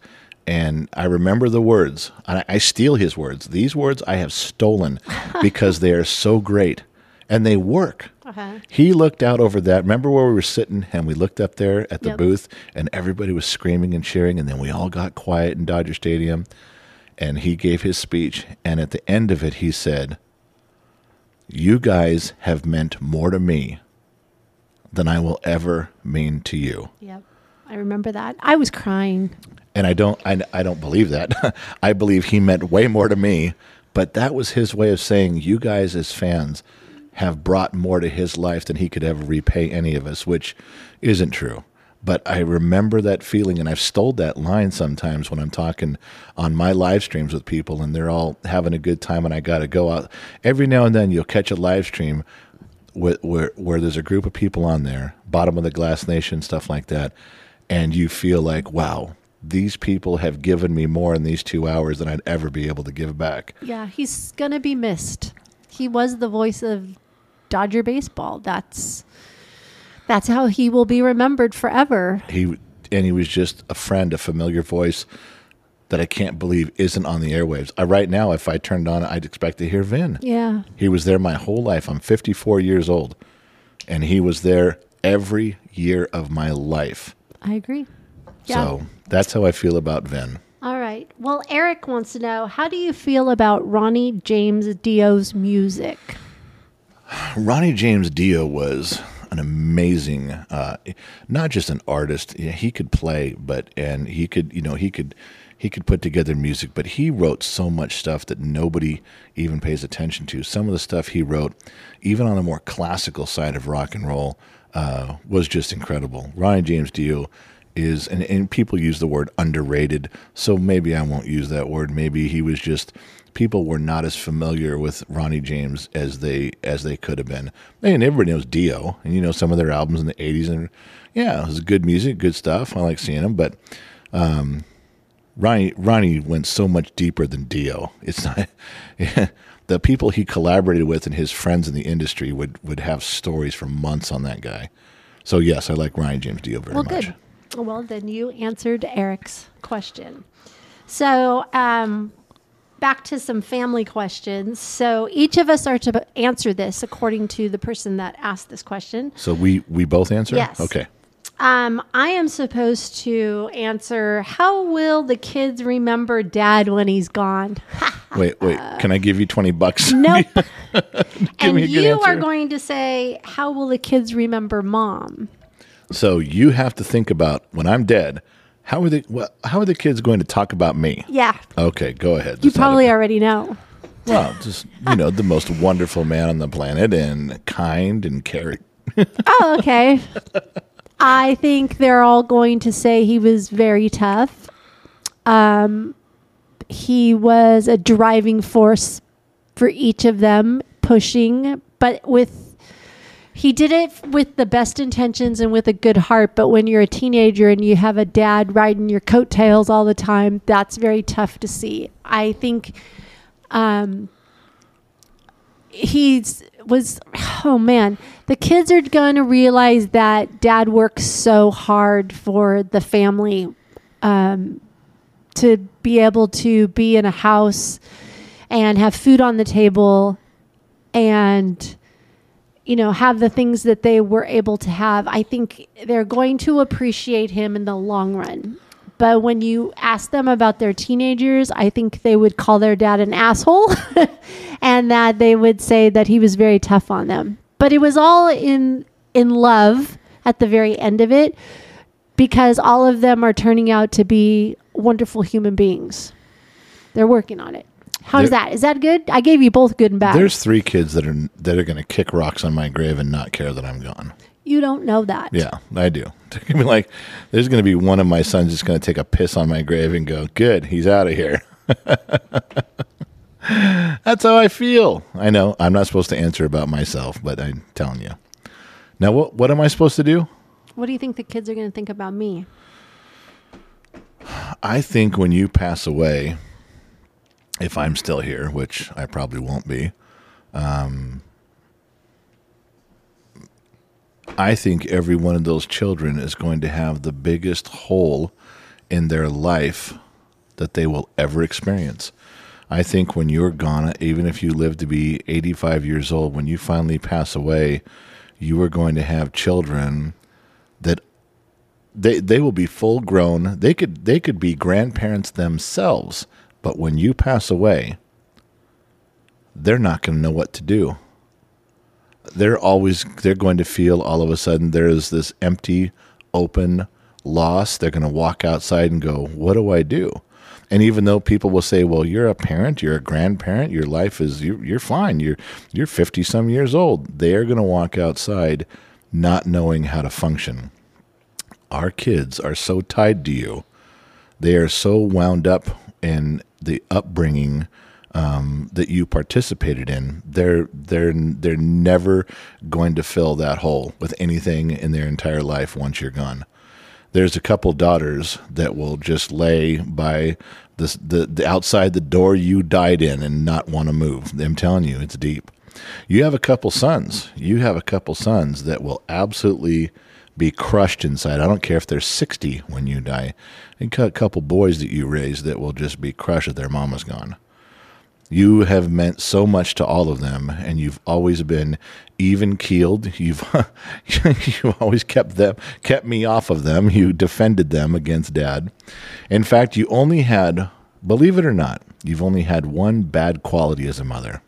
Speaker 1: and i remember the words and I, I steal his words these words i have stolen because they are so great and they work
Speaker 3: Uh-huh.
Speaker 1: he looked out over that remember where we were sitting and we looked up there at the
Speaker 3: Yep.
Speaker 1: booth and everybody was screaming and cheering and then we all got quiet in dodger stadium and he gave his speech and at the end of it he said you guys have meant more to me than I will ever mean to you.
Speaker 3: Yep. I remember that. I was crying.
Speaker 1: And I don't I, I don't believe that. I believe he meant way more to me, but that was his way of saying you guys as fans have brought more to his life than he could ever repay any of us, which isn't true. But I remember that feeling, and I've stole that line sometimes when I'm talking on my live streams with people, and they're all having a good time, and I got to go out. Every now and then, you'll catch a live stream where, where where there's a group of people on there, bottom of the glass nation, stuff like that, and you feel like, wow, these people have given me more in these two hours than I'd ever be able to give back.
Speaker 3: Yeah, he's going to be missed. He was the voice of Dodger baseball. That's that's how he will be remembered forever.
Speaker 1: He and he was just a friend, a familiar voice that I can't believe isn't on the airwaves. I, right now, if I turned on, I'd expect to hear Vin.
Speaker 3: Yeah.
Speaker 1: He was there my whole life. I'm 54 years old, and he was there every year of my life.
Speaker 3: I agree. Yeah.
Speaker 1: So that's how I feel about Vin.
Speaker 3: All right. Well, Eric wants to know how do you feel about Ronnie James Dio's music?
Speaker 1: Ronnie James Dio was an amazing, uh, not just an artist. He could play, but and he could, you know, he could he could put together music. But he wrote so much stuff that nobody even pays attention to. Some of the stuff he wrote, even on the more classical side of rock and roll, uh, was just incredible. Ronnie James Dio is, and, and people use the word underrated. So maybe I won't use that word. Maybe he was just people were not as familiar with Ronnie James as they as they could have been. And everybody knows Dio, and you know some of their albums in the '80s, and yeah, it was good music, good stuff. I like seeing them, but um, Ronnie Ronnie went so much deeper than Dio. It's not the people he collaborated with and his friends in the industry would would have stories for months on that guy. So yes, I like Ronnie James Dio very
Speaker 3: Well,
Speaker 1: much.
Speaker 3: good. Well, then you answered Eric's question. So, um, back to some family questions. So, each of us are to answer this according to the person that asked this question.
Speaker 1: So we we both answer.
Speaker 3: Yes.
Speaker 1: Okay.
Speaker 3: Um, I am supposed to answer How will the kids remember dad when he's gone?
Speaker 1: Wait, wait. Can I give you twenty bucks?
Speaker 3: Nope. and
Speaker 1: me a good
Speaker 3: you are going to say, How will the kids remember mom?
Speaker 1: So you have to think about when I'm dead. How are the well, how are the kids going to talk about me?
Speaker 3: Yeah.
Speaker 1: Okay, go ahead.
Speaker 3: You probably
Speaker 1: it.
Speaker 3: already know.
Speaker 1: well, just you know, the most wonderful man on the planet and kind and caring.
Speaker 3: Oh, okay. I think they're all going to say he was very tough. Um, he was a driving force for each of them, pushing, but with he did it with the best intentions and with a good heart. But when you're a teenager and you have a dad riding your coattails all the time, that's very tough to see. I think um, he's was oh man the kids are going to realize that dad works so hard for the family um, to be able to be in a house and have food on the table and you know have the things that they were able to have i think they're going to appreciate him in the long run. But when you ask them about their teenagers i think they would call their dad an asshole and that they would say that he was very tough on them. But it was all in in love at the very end of it because all of them are turning out to be wonderful human beings. They're working on it how's
Speaker 1: There-
Speaker 3: that is that good i gave you both good and bad
Speaker 1: There's three kids that are that are going to kick rocks on my grave and not care that I'm gone.
Speaker 3: you don't know that
Speaker 1: Yeah, I do. They're gonna be like, there's going to be one of my sons just going to take a piss on my grave and go, "Good, he's out of here." That's how I feel. I know I'm not supposed to answer about myself, but I'm telling you. Now, what what am I supposed to do?
Speaker 3: what do you think the kids are going to think about me
Speaker 1: I think when you pass away, if I'm still here, which I probably won't be, um, I think every one of those children is going to have the biggest hole in their life that they will ever experience. I think when you're gone, even if you live to be 85 years old, when you finally pass away, you are going to have children that they they will be full grown. They could they could be grandparents themselves, but when you pass away, they're not going to know what to do. They're always they're going to feel all of a sudden there is this empty, open loss. They're going to walk outside and go, "What do I do?" And even though people will say, "Well, you're a parent, you're a grandparent, your life is you're, you're fine. You're you're 50 some years old." They are going to walk outside not knowing how to function our kids are so tied to you. They are so wound up in the upbringing um, that you participated in. They're they're they're never going to fill that hole with anything in their entire life once you're gone. There's a couple daughters that will just lay by the the outside the door you died in and not want to move. I'm telling you, it's deep. You have a couple sons. You have a couple sons that will absolutely be crushed inside. I don't care if they're 60 when you die. And a couple boys that you raise that will just be crushed if their mama's gone. You have meant so much to all of them, and you've always been even keeled. You've you've always kept them kept me off of them. You defended them against dad. In fact, you only had, believe it or not, you've only had one bad quality as a mother.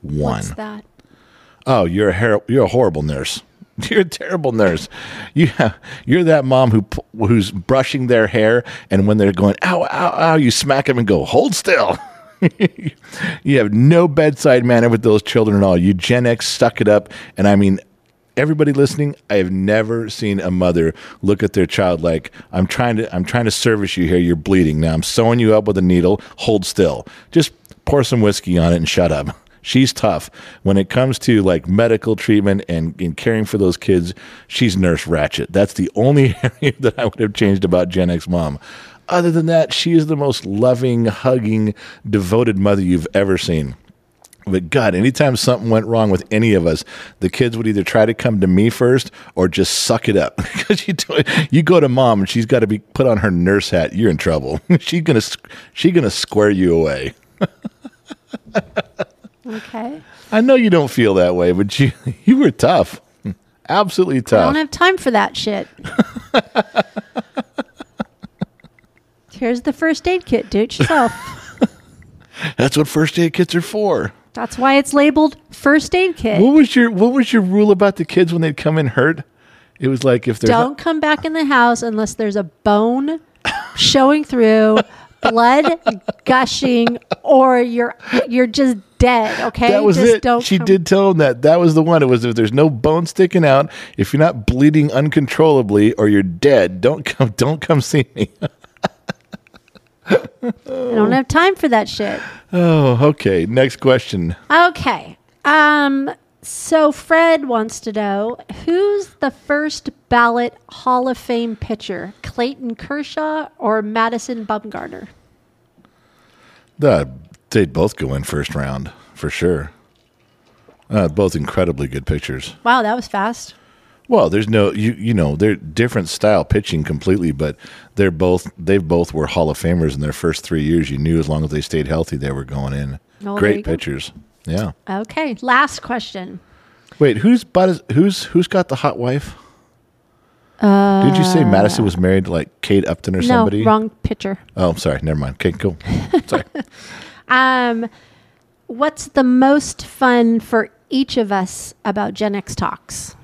Speaker 1: One.
Speaker 3: What's that?
Speaker 1: Oh, you're a her- you're a horrible nurse. You're a terrible nurse. You have, you're that mom who who's brushing their hair, and when they're going ow ow ow, you smack them and go hold still. you have no bedside manner with those children at all. You Gen X stuck it up, and I mean, everybody listening, I have never seen a mother look at their child like I'm trying to I'm trying to service you here. You're bleeding now. I'm sewing you up with a needle. Hold still. Just pour some whiskey on it and shut up. She's tough when it comes to like medical treatment and, and caring for those kids. She's nurse Ratched. That's the only area that I would have changed about Gen X mom. Other than that, she is the most loving, hugging, devoted mother you've ever seen. But God, anytime something went wrong with any of us, the kids would either try to come to me first or just suck it up. Because you you go to mom and she's got to be put on her nurse hat. You're in trouble. she's gonna she's gonna square you away.
Speaker 3: Okay.
Speaker 1: I know you don't feel that way, but you you were tough, absolutely tough.
Speaker 3: I don't have time for that shit. Here's the first aid kit. Do it yourself.
Speaker 1: That's what first aid kits are for.
Speaker 3: That's why it's labeled first aid kit.
Speaker 1: What was your What was your rule about the kids when they'd come in hurt? It was like if they're
Speaker 3: Don't come back in the house unless there's a bone showing through, blood gushing, or you're you're just dead. Okay,
Speaker 1: That was
Speaker 3: just
Speaker 1: it. She
Speaker 3: come-
Speaker 1: did tell him that. That was the one. It was if there's no bone sticking out, if you're not bleeding uncontrollably, or you're dead, don't come. Don't come see me.
Speaker 3: I don't have time for that shit.
Speaker 1: Oh, okay. Next question.
Speaker 3: Okay. Um. So Fred wants to know who's the first ballot Hall of Fame pitcher, Clayton Kershaw or Madison Bumgarner?
Speaker 1: The, they'd both go in first round for sure. Uh, both incredibly good pitchers.
Speaker 3: Wow, that was fast.
Speaker 1: Well, there's no you you know they're different style pitching completely, but they're both they both were Hall of Famers in their first three years. You knew as long as they stayed healthy, they were going in.
Speaker 3: Oh,
Speaker 1: Great
Speaker 3: go.
Speaker 1: Yeah.
Speaker 3: Okay. Last question.
Speaker 1: Wait, who's but who's who's got the hot wife? Uh, Did you say Madison was married to like Kate Upton or somebody?
Speaker 3: No, wrong pitcher.
Speaker 1: Oh, I'm sorry. Never mind. Okay, cool. sorry.
Speaker 3: Um, what's the most fun for each of us about Gen X talks?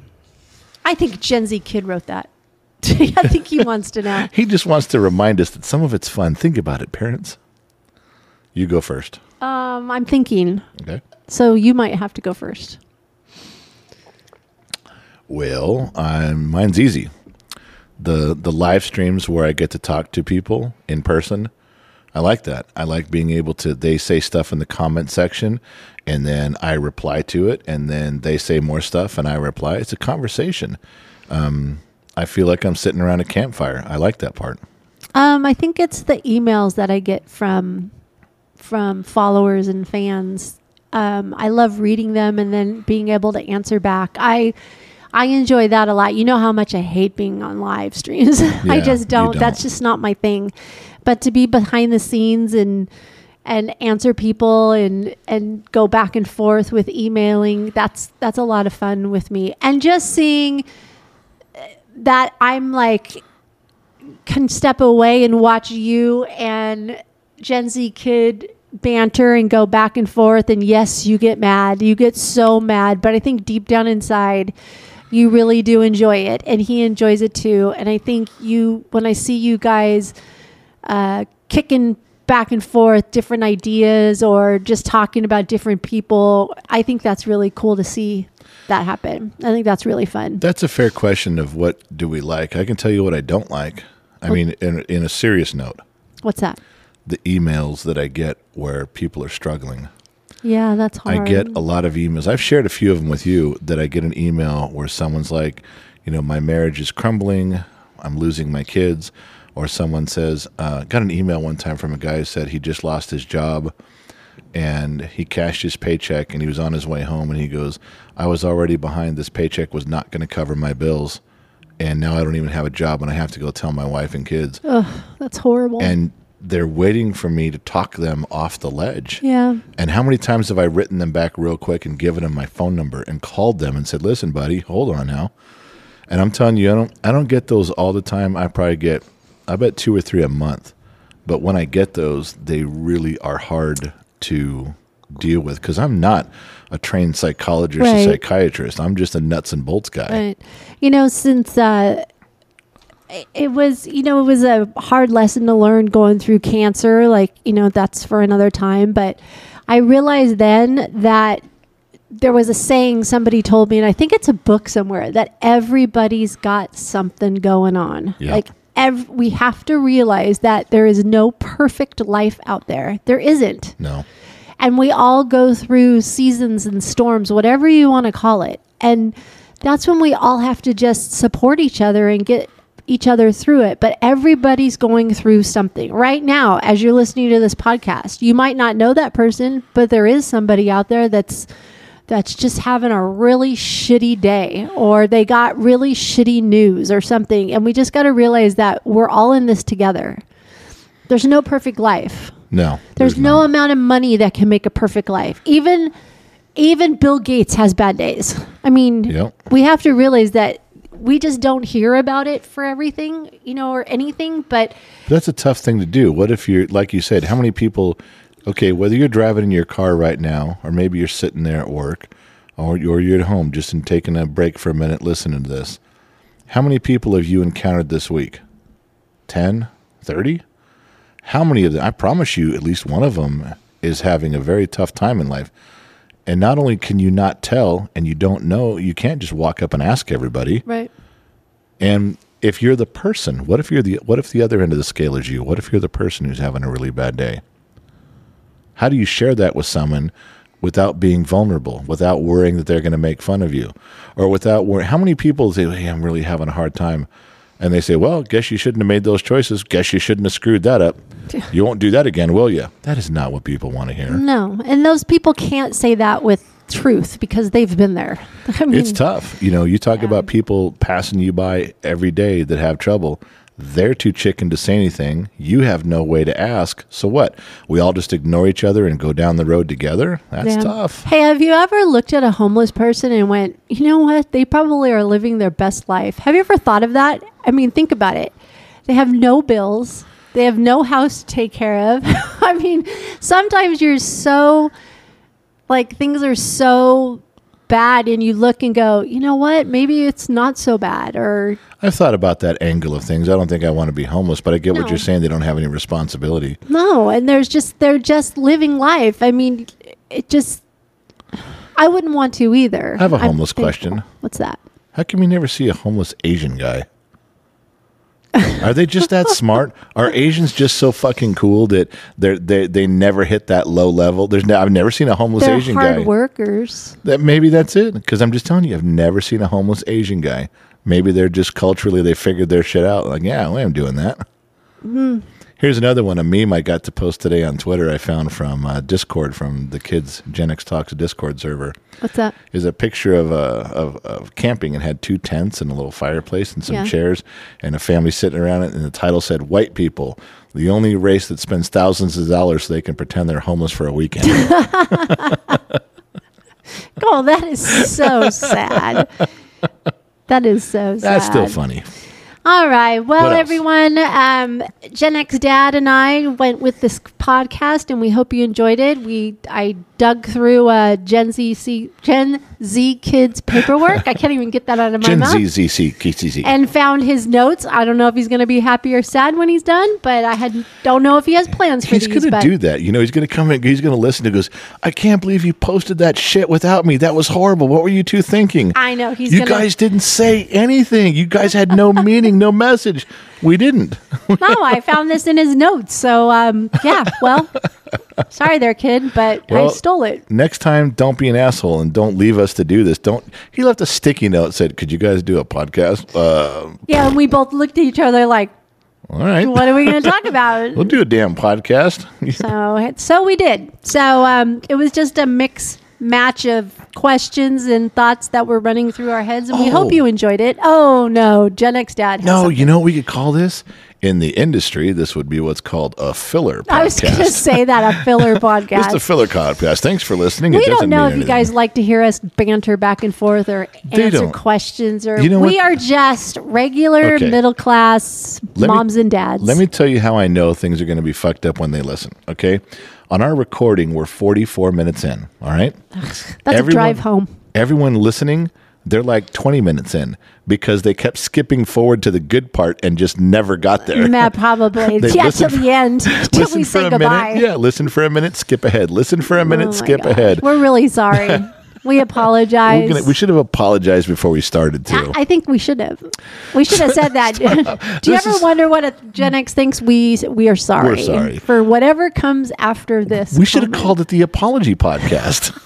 Speaker 3: I think Gen Z kid wrote that. I think he wants to know.
Speaker 1: He just wants to remind us that some of it's fun. Think about it, parents. You go first.
Speaker 3: Um, I'm thinking.
Speaker 1: Okay.
Speaker 3: So you might have to go first.
Speaker 1: Well, um, mine's easy. The the live streams where I get to talk to people in person. I like that. I like being able to they say stuff in the comment section and then I reply to it and then they say more stuff and I reply. It's a conversation. Um, I feel like I'm sitting around a campfire. I like that part.
Speaker 3: Um, I think it's the emails that I get from from followers and fans. Um, I love reading them and then being able to answer back. I I enjoy that a lot. You know how much I hate being on live streams. I just don't. That's
Speaker 1: don't.
Speaker 3: just not my thing. But to be behind the scenes and and answer people and and go back and forth with emailing, that's that's a lot of fun with me. And just seeing that I'm like can step away and watch you and Gen Z kid banter and go back and forth. And yes, you get mad. You get so mad. But I think deep down inside, you really do enjoy it. And he enjoys it too. And I think you, when I see you guys uh, kicking back and forth different ideas or just talking about different people, I think that's really cool to see that happen. I think that's really fun.
Speaker 1: That's a fair question of what do we like. I can tell you what I don't like. I mean, in, in a serious note,
Speaker 3: What's that?
Speaker 1: The emails that I get where people are struggling.
Speaker 3: Yeah, that's hard.
Speaker 1: I get a lot of emails. I've shared a few of them with you that I get an email where someone's like, you know, my marriage is crumbling. I'm losing my kids. Or someone says, uh, got an email one time from a guy who said he just lost his job and he cashed his paycheck and he was on his way home and he goes, I was already behind. This paycheck was not going to cover my bills. and now I don't even have a job, and I have to go tell my wife and kids,
Speaker 3: That's horrible.
Speaker 1: and they're waiting for me to talk them off the ledge.
Speaker 3: yeah.
Speaker 1: And how many times have I written them back real quick and given them my phone number and called them and said, "Listen, buddy, hold on now." And I'm telling you, I don't I don't get those all the time. I probably get I bet two or three a month. But when I get those, they really are hard to deal with because I'm not a trained psychologist
Speaker 3: Right.
Speaker 1: or psychiatrist. I'm just a nuts and bolts guy.
Speaker 3: Right. You know, since uh, it- was, you know, it was a hard lesson to learn going through cancer. Like, you know, that's for another time. But I realized then that there was a saying somebody told me, and I think it's a book somewhere, that everybody's got something going on.
Speaker 1: Yeah.
Speaker 3: Like, ev- we have to realize that there is no perfect life out there. There isn't
Speaker 1: No.
Speaker 3: and we all go through seasons and storms, whatever you want to call it. And that's when we all have to just support each other and get each other through it. But everybody's going through something right now as you're listening to this podcast. You might not know that person, but there is somebody out there that's that's just having a really shitty day or they got really shitty news or something and we just got to realize that we're all in this together. There's no perfect life.
Speaker 1: No.
Speaker 3: There's, no amount of money that can make a perfect life. Even even Bill Gates has bad days. I mean,
Speaker 1: Yep.
Speaker 3: we have to realize that we just don't hear about it for everything, you know, or anything, but
Speaker 1: That's a tough thing to do. What if you're, like you said, how many people, okay, whether you're driving in your car right now, or maybe you're sitting there at work, or, you're at home just in taking a break for a minute listening to this, how many people have you encountered this week? 10, 30? How many of them, I promise you, at least one of them is having a very tough time in life. And not only can you not tell and you don't know, you can't just walk up and ask everybody.
Speaker 3: right.
Speaker 1: And if you're the person, what if you're the what if the other end of the scale is you? What if you're the person who's having a really bad day? How do you share that with someone without being vulnerable, without worrying that they're going to make fun of you, or without worrying? How many people say, "Hey, I'm really having a hard time," and they say, "Well, guess you shouldn't have made those choices. Guess you shouldn't have screwed that up. You won't do that again, will you?" That is not what people want to hear.
Speaker 3: No. And those people can't say that with truth because they've been there. I mean,
Speaker 1: It's tough. You know, you talk about people passing you by every day that have trouble. They're too chicken to say anything. You have no way to ask. So what? We all just ignore each other and go down the road together? That's tough.
Speaker 3: Hey, have you ever looked at a homeless person and went, you know what? They probably are living their best life. Have you ever thought of that? I mean, think about it. They have no bills, they have no house to take care of. I mean, sometimes you're so, like, things are so bad, and you look and go, you know what? Maybe it's not so bad. Or,
Speaker 1: I've thought about that angle of things. I don't think I want to be homeless, but I get what you're saying. They don't have any responsibility.
Speaker 3: no. And there's just, they're just living life. I mean, it just, I wouldn't want to either.
Speaker 1: I have a homeless question.
Speaker 3: What's that?
Speaker 1: How come you never see a homeless Asian guy? Are they just that smart? Are Asians just so fucking cool that they they they never hit that low level? There's no, I've never seen a homeless
Speaker 3: They're
Speaker 1: Asian
Speaker 3: hard
Speaker 1: guy.
Speaker 3: workers.
Speaker 1: That maybe that's it. Because I'm just telling you, I've never seen a homeless Asian guy. Maybe they're just culturally they figured their shit out. Like, yeah, well, I'm doing that.
Speaker 3: Mm-hmm.
Speaker 1: Here's another one, a meme I got to post today on Twitter. I found from uh, Discord from the kids Gen X Talks Discord server.
Speaker 3: What's that?
Speaker 1: Is a picture of uh, of, of camping and had two tents and a little fireplace and some
Speaker 3: Yeah.
Speaker 1: chairs and a family sitting around it. And the title said, "White people, the only race that spends thousands of dollars so they can pretend they're homeless for a weekend."
Speaker 3: Oh, that is so sad. That is so sad.
Speaker 1: That's still funny.
Speaker 3: All right. Well, everyone, um, Gen X Dad and I went with this podcast, and we hope you enjoyed it. We I dug through uh, Gen Z C, Gen Z kids paperwork. I can't even get that out of my mind.
Speaker 1: Gen
Speaker 3: mouth.
Speaker 1: Z Z C C Z.
Speaker 3: and found his notes. I don't know if he's going to be happy or sad when he's done, but I had don't know if he has plans for
Speaker 1: He's
Speaker 3: these.
Speaker 1: going to do that. You know, he's going to come in, he's going to listen and goes, I can't believe you posted that shit without me. That was horrible. What were you two thinking?
Speaker 3: I know he's
Speaker 1: you
Speaker 3: gonna-
Speaker 1: guys didn't say anything. You guys had no meaning, no message. We didn't.
Speaker 3: no, I found this in his notes. So, um, yeah, well, sorry there, kid, but I stole it.
Speaker 1: Next time, don't be an asshole and don't leave us to do this. Don't. He left a sticky note said, "Could you guys do a podcast?" Uh,
Speaker 3: Yeah, and we both looked at each other like,
Speaker 1: all right,
Speaker 3: what are we going to talk about?
Speaker 1: we'll do a damn podcast.
Speaker 3: So, so we did. So, um, it was just a mix match of questions and thoughts that were running through our heads, and we hope
Speaker 1: Oh.
Speaker 3: you enjoyed it. Oh no, Gen X Dad. has
Speaker 1: No,
Speaker 3: something.
Speaker 1: you know what we could call this? In the industry, this would be what's called a filler podcast.
Speaker 3: I was going to say that a filler podcast.
Speaker 1: Just a filler podcast. Thanks for listening. It
Speaker 3: we don't know if you guys like to hear us banter back and forth or
Speaker 1: They
Speaker 3: answer
Speaker 1: don't.
Speaker 3: questions or
Speaker 1: You know
Speaker 3: we
Speaker 1: what?
Speaker 3: are just regular
Speaker 1: Okay.
Speaker 3: middle class
Speaker 1: Let me-
Speaker 3: moms and dads.
Speaker 1: Let me tell you how I know things are going to be fucked up when they listen. Okay, on our recording, we're 44 minutes in. All right,
Speaker 3: That's
Speaker 1: everyone-
Speaker 3: a drive home.
Speaker 1: Everyone listening, they're like 20 minutes in because they kept skipping forward to the good part and just never got there.
Speaker 3: Matt probably yeah till the end till we say goodbye.
Speaker 1: minute. Yeah, listen for a minute, skip ahead. Listen for a oh minute,
Speaker 3: Oh
Speaker 1: skip
Speaker 3: gosh.
Speaker 1: ahead.
Speaker 3: We're really sorry. we apologize.
Speaker 1: Gonna, we should have apologized before we started too.
Speaker 3: I, I think we should have. We should have said that. Do you
Speaker 1: This
Speaker 3: ever
Speaker 1: is-
Speaker 3: wonder what a Gen X thinks? We we are sorry.
Speaker 1: We're sorry.
Speaker 3: for whatever comes after this.
Speaker 1: we should have called it the apology podcast.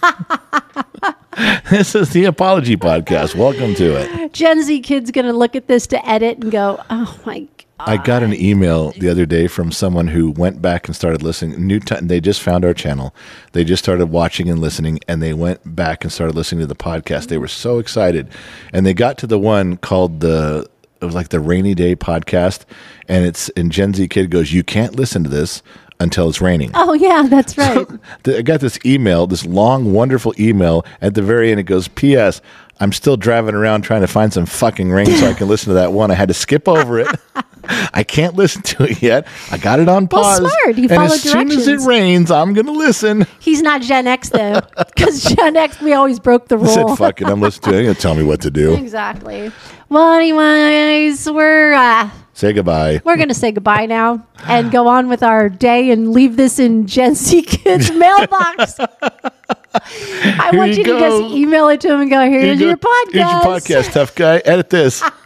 Speaker 1: this is the apology podcast. Welcome to it.
Speaker 3: Gen Z kids going to look at this to edit and go, "Oh my
Speaker 1: I got an email the other day from someone who went back and started listening. New time, they just found our channel. They just started watching and listening, and they went back and started listening to the podcast. They were so excited, and they got to the one called the it was like the rainy day podcast, and it's and Gen Z kid goes, "You can't listen to this until it's raining."
Speaker 3: Oh yeah, that's right.
Speaker 1: The- I got this email, this long, wonderful email. At the very end, it goes, P.S. I'm still driving around trying to find some fucking rain so I can listen to that one. I had to skip over it. I can't listen to it yet. I got it on pause.
Speaker 3: Well, smart. You
Speaker 1: and
Speaker 3: followed
Speaker 1: as soon as it rains, I'm going to listen.
Speaker 3: He's not Gen X though, because Gen X we always broke the
Speaker 1: I said,
Speaker 3: rule.
Speaker 1: fuck it. I'm listening to it. You're going to tell me what to do.
Speaker 3: exactly. Well, anyways, we're uh,
Speaker 1: Say goodbye.
Speaker 3: we're gonna say goodbye now and go on with our day and leave this in Gen Z kids' mailbox. I want
Speaker 1: you
Speaker 3: you, to just email it to him and go, "Here's
Speaker 1: you
Speaker 3: your podcast."
Speaker 1: Here's your podcast, tough guy. Edit this.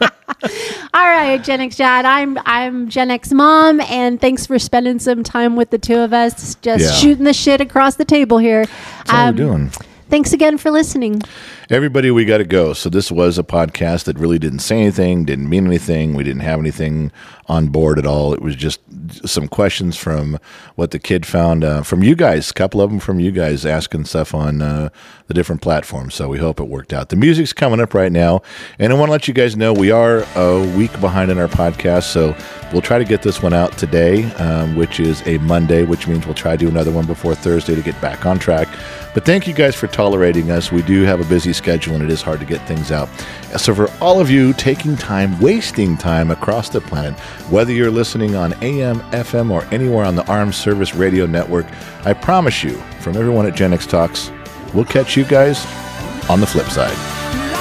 Speaker 3: All right, Gen X Dad. I'm I'm Gen X mom, and thanks for spending some time with the two of us, just
Speaker 1: Yeah.
Speaker 3: shooting the shit across the table here.
Speaker 1: That's all
Speaker 3: Um,
Speaker 1: we're doing.
Speaker 3: Thanks again for listening.
Speaker 1: Everybody, we got to go. So this was a podcast that really didn't say anything, didn't mean anything. We didn't have anything on board at all. It was just some questions from what the kid found uh, from you guys. A couple of them from you guys asking stuff on uh, the different platforms. So we hope it worked out. The music's coming up right now, and I want to let you guys know we are a week behind in our podcast. So we'll try to get this one out today, um, which is a Monday, which means we'll try to do another one before Thursday to get back on track. But thank you guys for tolerating us. We do have a busy schedule and it is hard to get things out. So, for all of you taking time, wasting time across the planet, whether you're listening on AM, FM, or anywhere on the Armed Service Radio Network, I promise you, from everyone at Gen X Talks, we'll catch you guys on the flip side.